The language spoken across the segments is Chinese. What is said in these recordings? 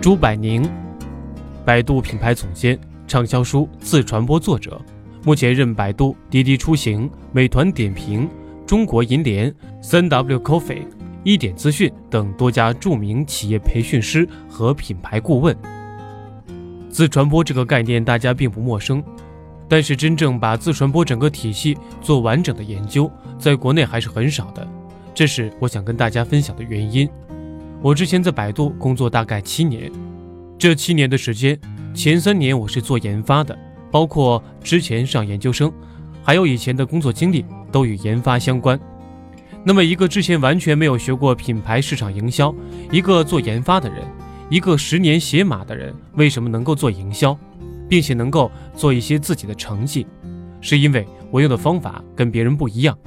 朱百宁，百度品牌总监，畅销书《自传播》作者，目前任百度、滴滴出行、美团点评、中国银联、三 W Coffee、一点资讯等多家著名企业培训师和品牌顾问。自传播这个概念大家并不陌生，但是真正把自传播整个体系做完整的研究，在国内还是很少的。这是我想跟大家分享的原因。我之前在百度工作大概七年，这七年的时间，前三年我是做研发的，包括之前上研究生，还有以前的工作经历都与研发相关。那么，一个之前完全没有学过品牌市场营销，一个做研发的人。一个十年写码的人为什么能够做营销，并且能够做一些自己的成绩？是因为我用的方法跟别人不一样。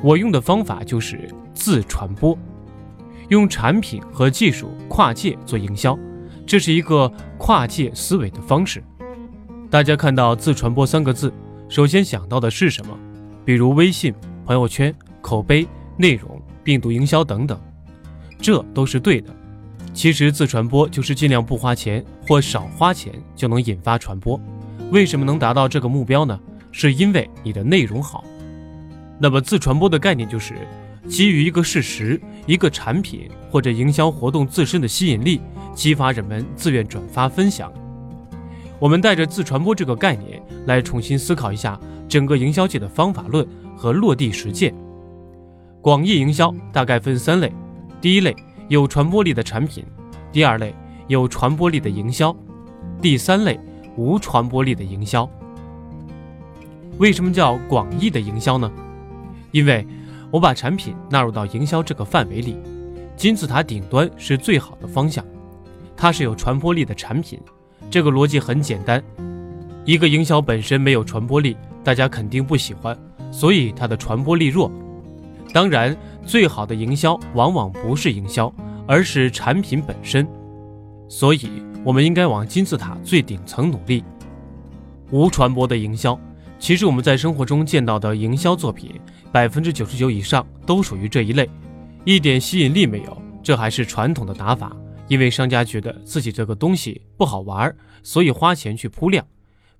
我用的方法就是自传播，用产品和技术跨界做营销，这是一个跨界思维的方式。大家看到“自传播”三个字，首先想到的是什么？比如微信、朋友圈、口碑、内容、病毒营销等等，这都是对的。其实自传播就是尽量不花钱或少花钱就能引发传播。为什么能达到这个目标呢？是因为你的内容好。那么自传播的概念就是基于一个事实、一个产品或者营销活动自身的吸引力，激发人们自愿转发分享。我们带着自传播这个概念来重新思考一下整个营销界的方法论和落地实践。广义营销大概分三类，第一类。有传播力的产品，第二类有传播力的营销，第三类无传播力的营销。为什么叫广义的营销呢？因为我把产品纳入到营销这个范围里，金字塔顶端是最好的方向，它是有传播力的产品。这个逻辑很简单，一个营销本身没有传播力，大家肯定不喜欢，所以它的传播力弱。当然，最好的营销往往不是营销，而是产品本身。所以，我们应该往金字塔最顶层努力。无传播的营销，其实我们在生活中见到的营销作品，百分之九十九以上都属于这一类，一点吸引力没有。这还是传统的打法，因为商家觉得自己这个东西不好玩，所以花钱去铺量。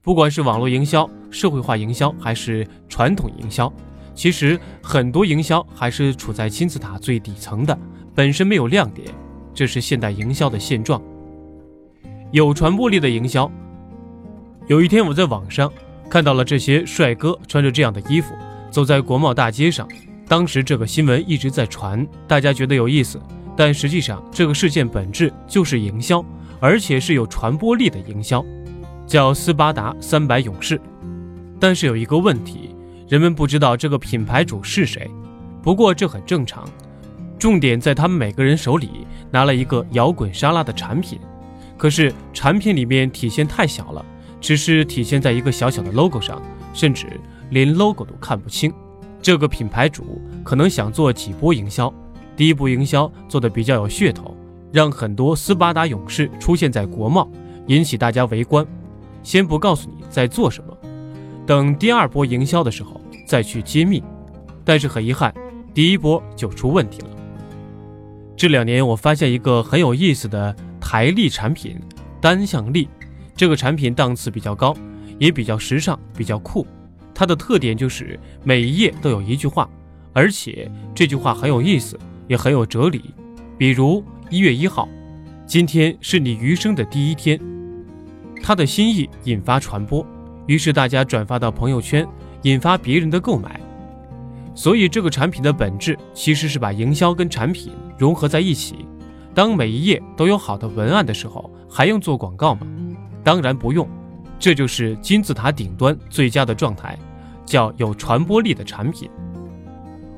不管是网络营销、社会化营销，还是传统营销。其实很多营销还是处在金字塔最底层的，本身没有亮点，这是现代营销的现状。有传播力的营销。有一天我在网上看到了这些帅哥穿着这样的衣服走在国贸大街上，当时这个新闻一直在传，大家觉得有意思，但实际上这个事件本质就是营销，而且是有传播力的营销，叫斯巴达三百勇士。但是有一个问题。人们不知道这个品牌主是谁，不过这很正常。重点在他们每个人手里拿了一个摇滚沙拉的产品，可是产品里面体现太小了，只是体现在一个小小的 logo 上，甚至连 logo 都看不清。这个品牌主可能想做几波营销，第一步营销做的比较有噱头，让很多斯巴达勇士出现在国贸，引起大家围观。先不告诉你在做什么。等第二波营销的时候再去揭秘，但是很遗憾，第一波就出问题了。这两年我发现一个很有意思的台历产品——单向历，这个产品档次比较高，也比较时尚，比较酷。它的特点就是每一页都有一句话，而且这句话很有意思，也很有哲理。比如一月一号，今天是你余生的第一天，它的心意引发传播。于是大家转发到朋友圈，引发别人的购买。所以这个产品的本质其实是把营销跟产品融合在一起。当每一页都有好的文案的时候，还用做广告吗？当然不用。这就是金字塔顶端最佳的状态，叫有传播力的产品。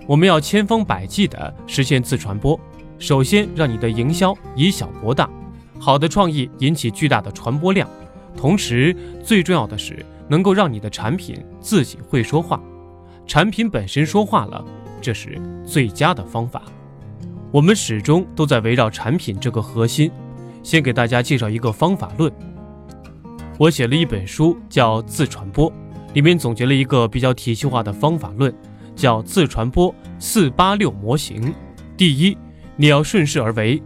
我们要千方百计地实现自传播。首先让你的营销以小博大，好的创意引起巨大的传播量。同时最重要的是。能够让你的产品自己会说话，产品本身说话了，这是最佳的方法。我们始终都在围绕产品这个核心。先给大家介绍一个方法论。我写了一本书叫《自传播》，里面总结了一个比较体系化的方法论，叫自传播四八六模型。第一，你要顺势而为，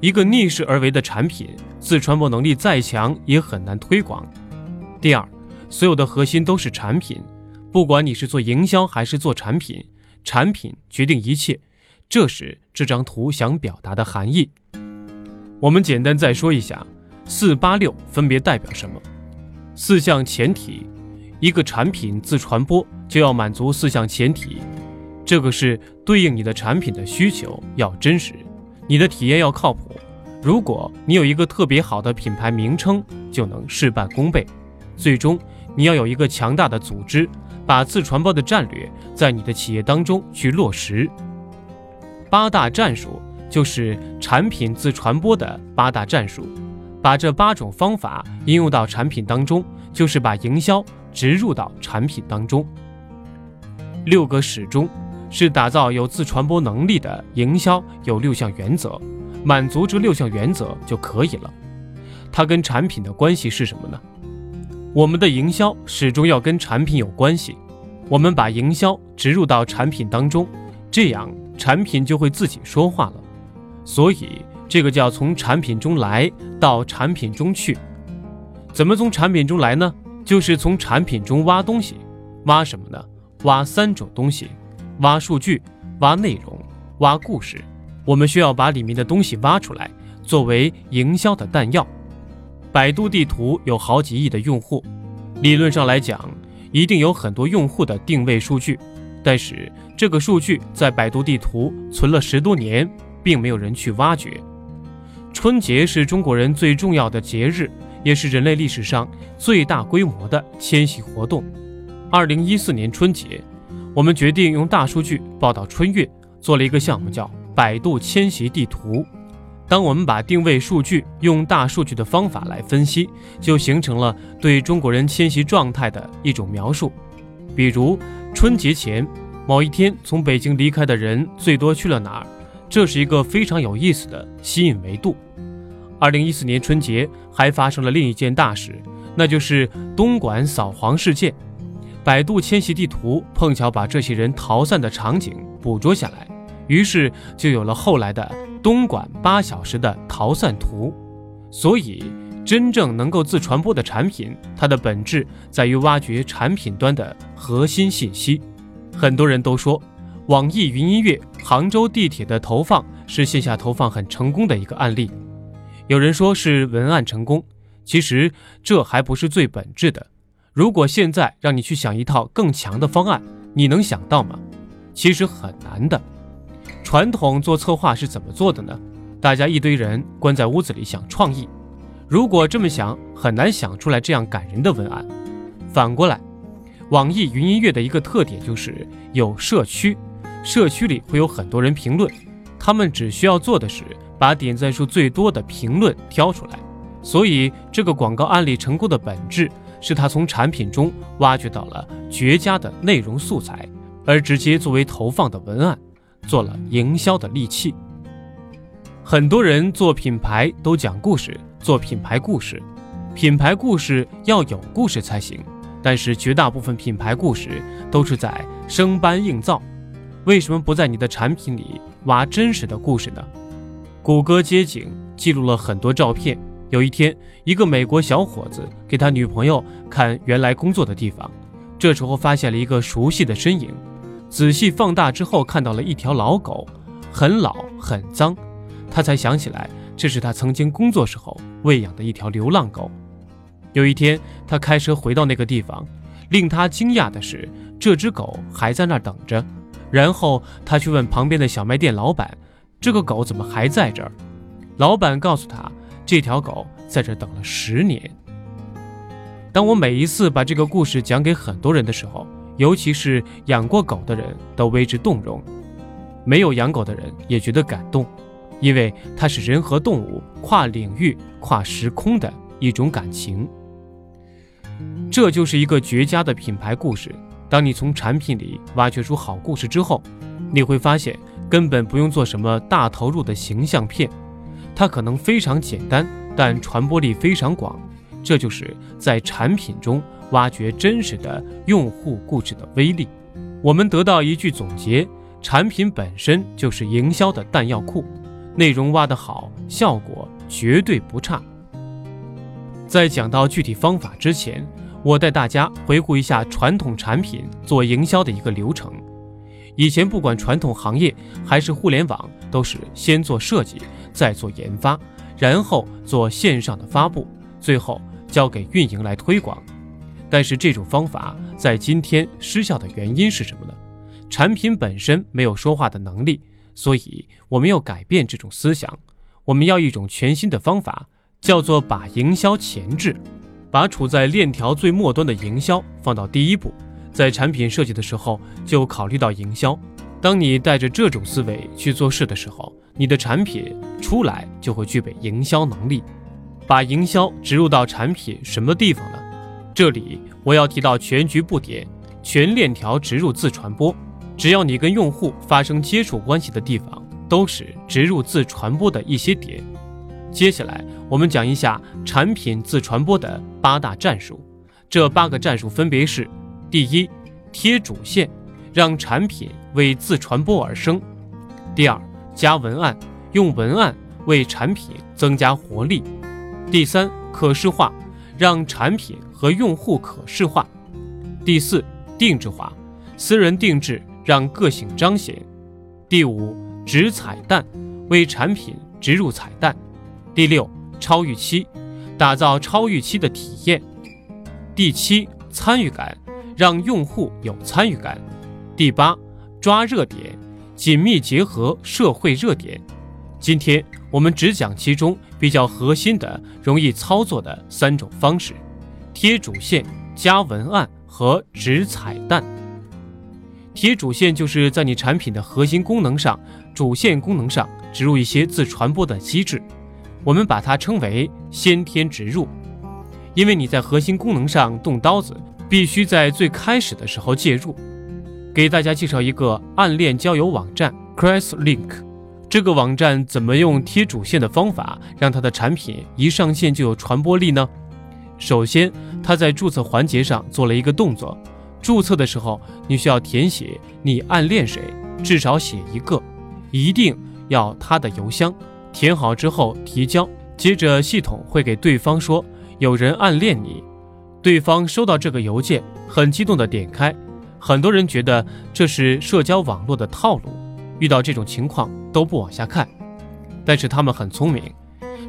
一个逆势而为的产品，自传播能力再强也很难推广。第二，所有的核心都是产品，不管你是做营销还是做产品，产品决定一切，这是这张图想表达的含义。我们简单再说一下，四八六分别代表什么？四项前提，一个产品自传播就要满足四项前提，这个是对应你的产品的需求要真实。你的体验要靠谱。如果你有一个特别好的品牌名称，就能事半功倍。最终，你要有一个强大的组织，把自传播的战略在你的企业当中去落实。八大战术就是产品自传播的八大战术，把这八种方法应用到产品当中，就是把营销植入到产品当中。六个始终。是打造有自传播能力的营销，有六项原则，满足这六项原则就可以了。它跟产品的关系是什么呢？我们的营销始终要跟产品有关系，我们把营销植入到产品当中，这样产品就会自己说话了。所以这个叫从产品中来到产品中去。怎么从产品中来呢？就是从产品中挖东西，挖什么呢？挖三种东西。挖数据，挖内容，挖故事，我们需要把里面的东西挖出来，作为营销的弹药。百度地图有好几亿的用户，理论上来讲，一定有很多用户的定位数据，但是这个数据在百度地图存了十多年，并没有人去挖掘。春节是中国人最重要的节日，也是人类历史上最大规模的迁徙活动。二零一四年春节。我们决定用大数据报道春运，做了一个项目叫“百度迁徙地图”。当我们把定位数据用大数据的方法来分析，就形成了对中国人迁徙状态的一种描述。比如春节前某一天从北京离开的人最多去了哪儿，这是一个非常有意思的吸引维度。二零一四年春节还发生了另一件大事，那就是东莞扫黄事件。百度迁徙地图碰巧把这些人逃散的场景捕捉下来，于是就有了后来的东莞八小时的逃散图。所以，真正能够自传播的产品，它的本质在于挖掘产品端的核心信息。很多人都说，网易云音乐杭州地铁的投放是线下投放很成功的一个案例。有人说是文案成功，其实这还不是最本质的。如果现在让你去想一套更强的方案，你能想到吗？其实很难的。传统做策划是怎么做的呢？大家一堆人关在屋子里想创意，如果这么想，很难想出来这样感人的文案。反过来，网易云音乐的一个特点就是有社区，社区里会有很多人评论，他们只需要做的是把点赞数最多的评论挑出来。所以这个广告案例成功的本质。是他从产品中挖掘到了绝佳的内容素材，而直接作为投放的文案，做了营销的利器。很多人做品牌都讲故事，做品牌故事，品牌故事要有故事才行。但是绝大部分品牌故事都是在生搬硬造，为什么不在你的产品里挖真实的故事呢？谷歌街景记录了很多照片。有一天，一个美国小伙子给他女朋友看原来工作的地方，这时候发现了一个熟悉的身影。仔细放大之后，看到了一条老狗，很老很脏。他才想起来，这是他曾经工作时候喂养的一条流浪狗。有一天，他开车回到那个地方，令他惊讶的是，这只狗还在那儿等着。然后他去问旁边的小卖店老板：“这个狗怎么还在这儿？”老板告诉他。这条狗在这等了十年。当我每一次把这个故事讲给很多人的时候，尤其是养过狗的人，都为之动容；没有养狗的人也觉得感动，因为它是人和动物跨领域、跨时空的一种感情。这就是一个绝佳的品牌故事。当你从产品里挖掘出好故事之后，你会发现根本不用做什么大投入的形象片。它可能非常简单，但传播力非常广。这就是在产品中挖掘真实的用户故事的威力。我们得到一句总结：产品本身就是营销的弹药库，内容挖得好，效果绝对不差。在讲到具体方法之前，我带大家回顾一下传统产品做营销的一个流程。以前不管传统行业还是互联网，都是先做设计，再做研发，然后做线上的发布，最后交给运营来推广。但是这种方法在今天失效的原因是什么呢？产品本身没有说话的能力，所以我们要改变这种思想。我们要一种全新的方法，叫做把营销前置，把处在链条最末端的营销放到第一步，在产品设计的时候就考虑到营销。当你带着这种思维去做事的时候，你的产品出来就会具备营销能力。把营销植入到产品什么地方呢？这里我要提到全局不点，全链条植入自传播。只要你跟用户发生接触关系的地方，都是植入自传播的一些点。接下来我们讲一下产品自传播的八大战术。这八个战术分别是：第一，贴主线，让产品为自传播而生；第二，加文案，用文案为产品增加活力；第三，可视化。让产品和用户可视化。第四，定制化，私人定制让个性彰显。第五，植彩蛋，为产品植入彩蛋。第六，超预期，打造超预期的体验。第七，参与感，让用户有参与感。第八，抓热点，紧密结合社会热点。今天我们只讲其中比较核心的、容易操作的三种方式：贴主线、加文案和植彩蛋。贴主线就是在你产品的核心功能上、主线功能上植入一些自传播的机制，我们把它称为先天植入。因为你在核心功能上动刀子，必须在最开始的时候介入。给大家介绍一个暗恋交友网站 CrossLink。这个网站怎么用贴主线的方法，让它的产品一上线就有传播力呢？首先，它在注册环节上做了一个动作。注册的时候，你需要填写你暗恋谁，至少写一个，一定要他的邮箱。填好之后提交，接着系统会给对方说有人暗恋你。对方收到这个邮件，很激动的点开。很多人觉得这是社交网络的套路。遇到这种情况都不往下看，但是他们很聪明，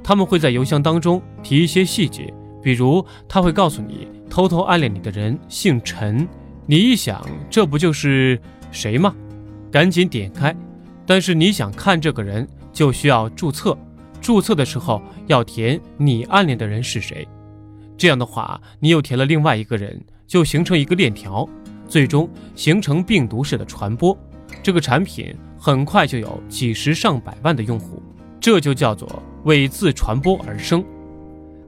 他们会在邮箱当中提一些细节，比如他会告诉你偷偷暗恋你的人姓陈，你一想这不就是谁吗？赶紧点开，但是你想看这个人就需要注册，注册的时候要填你暗恋的人是谁，这样的话你又填了另外一个人，就形成一个链条，最终形成病毒式的传播，这个产品。很快就有几十上百万的用户，这就叫做为自传播而生。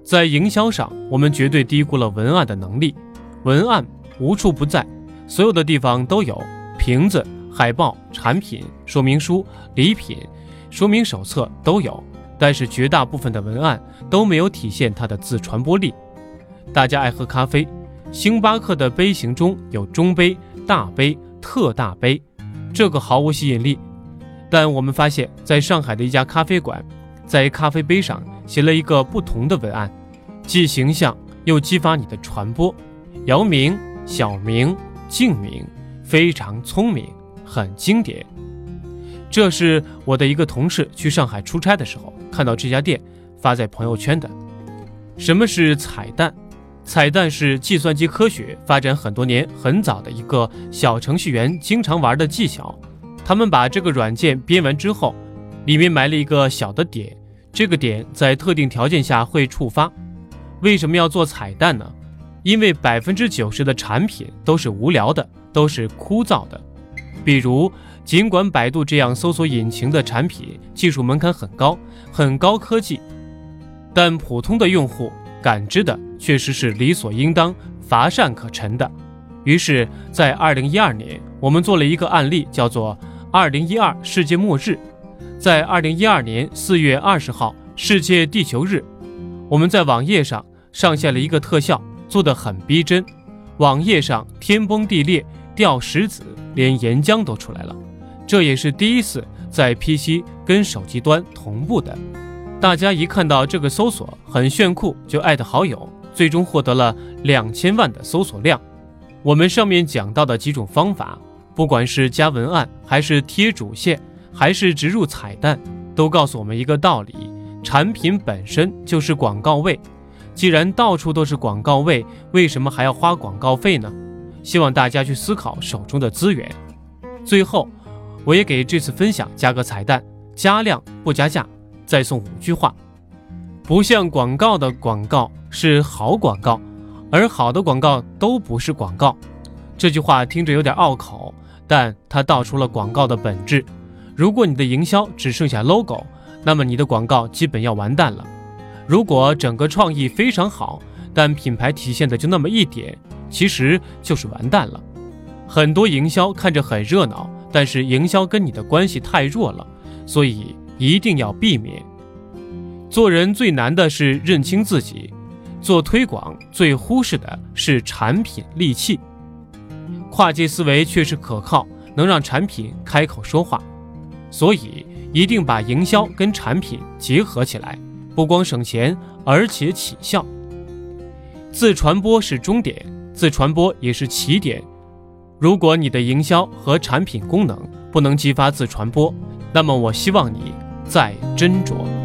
在营销上，我们绝对低估了文案的能力。文案无处不在，所有的地方都有，瓶子、海报、产品说明书、礼品、说明手册都有，但是绝大部分的文案都没有体现它的自传播力。大家爱喝咖啡，星巴克的杯型中有中杯、大杯、特大杯。这个毫无吸引力，但我们发现，在上海的一家咖啡馆，在咖啡杯上写了一个不同的文案，既形象又激发你的传播。姚明、小明、静明，非常聪明，很经典。这是我的一个同事去上海出差的时候看到这家店发在朋友圈的。什么是彩蛋？彩蛋是计算机科学发展很多年、很早的一个小程序员经常玩的技巧。他们把这个软件编完之后，里面埋了一个小的点，这个点在特定条件下会触发。为什么要做彩蛋呢？因为百分之九十的产品都是无聊的，都是枯燥的。比如，尽管百度这样搜索引擎的产品技术门槛很高、很高科技，但普通的用户。感知的确实是理所应当、乏善可陈的。于是，在二零一二年，我们做了一个案例，叫做“二零一二世界末日”。在二零一二年四月二十号，世界地球日，我们在网页上上线了一个特效，做得很逼真。网页上天崩地裂、掉石子，连岩浆都出来了。这也是第一次在 PC 跟手机端同步的。大家一看到这个搜索很炫酷，就艾特好友，最终获得了两千万的搜索量。我们上面讲到的几种方法，不管是加文案，还是贴主线，还是植入彩蛋，都告诉我们一个道理：产品本身就是广告位。既然到处都是广告位，为什么还要花广告费呢？希望大家去思考手中的资源。最后，我也给这次分享加个彩蛋：加量不加价。再送五句话：不像广告的广告是好广告，而好的广告都不是广告。这句话听着有点拗口，但它道出了广告的本质。如果你的营销只剩下 logo，那么你的广告基本要完蛋了。如果整个创意非常好，但品牌体现的就那么一点，其实就是完蛋了。很多营销看着很热闹，但是营销跟你的关系太弱了，所以。一定要避免。做人最难的是认清自己，做推广最忽视的是产品利器。跨界思维确实可靠，能让产品开口说话。所以一定把营销跟产品结合起来，不光省钱，而且起效。自传播是终点，自传播也是起点。如果你的营销和产品功能不能激发自传播，那么我希望你。再斟酌。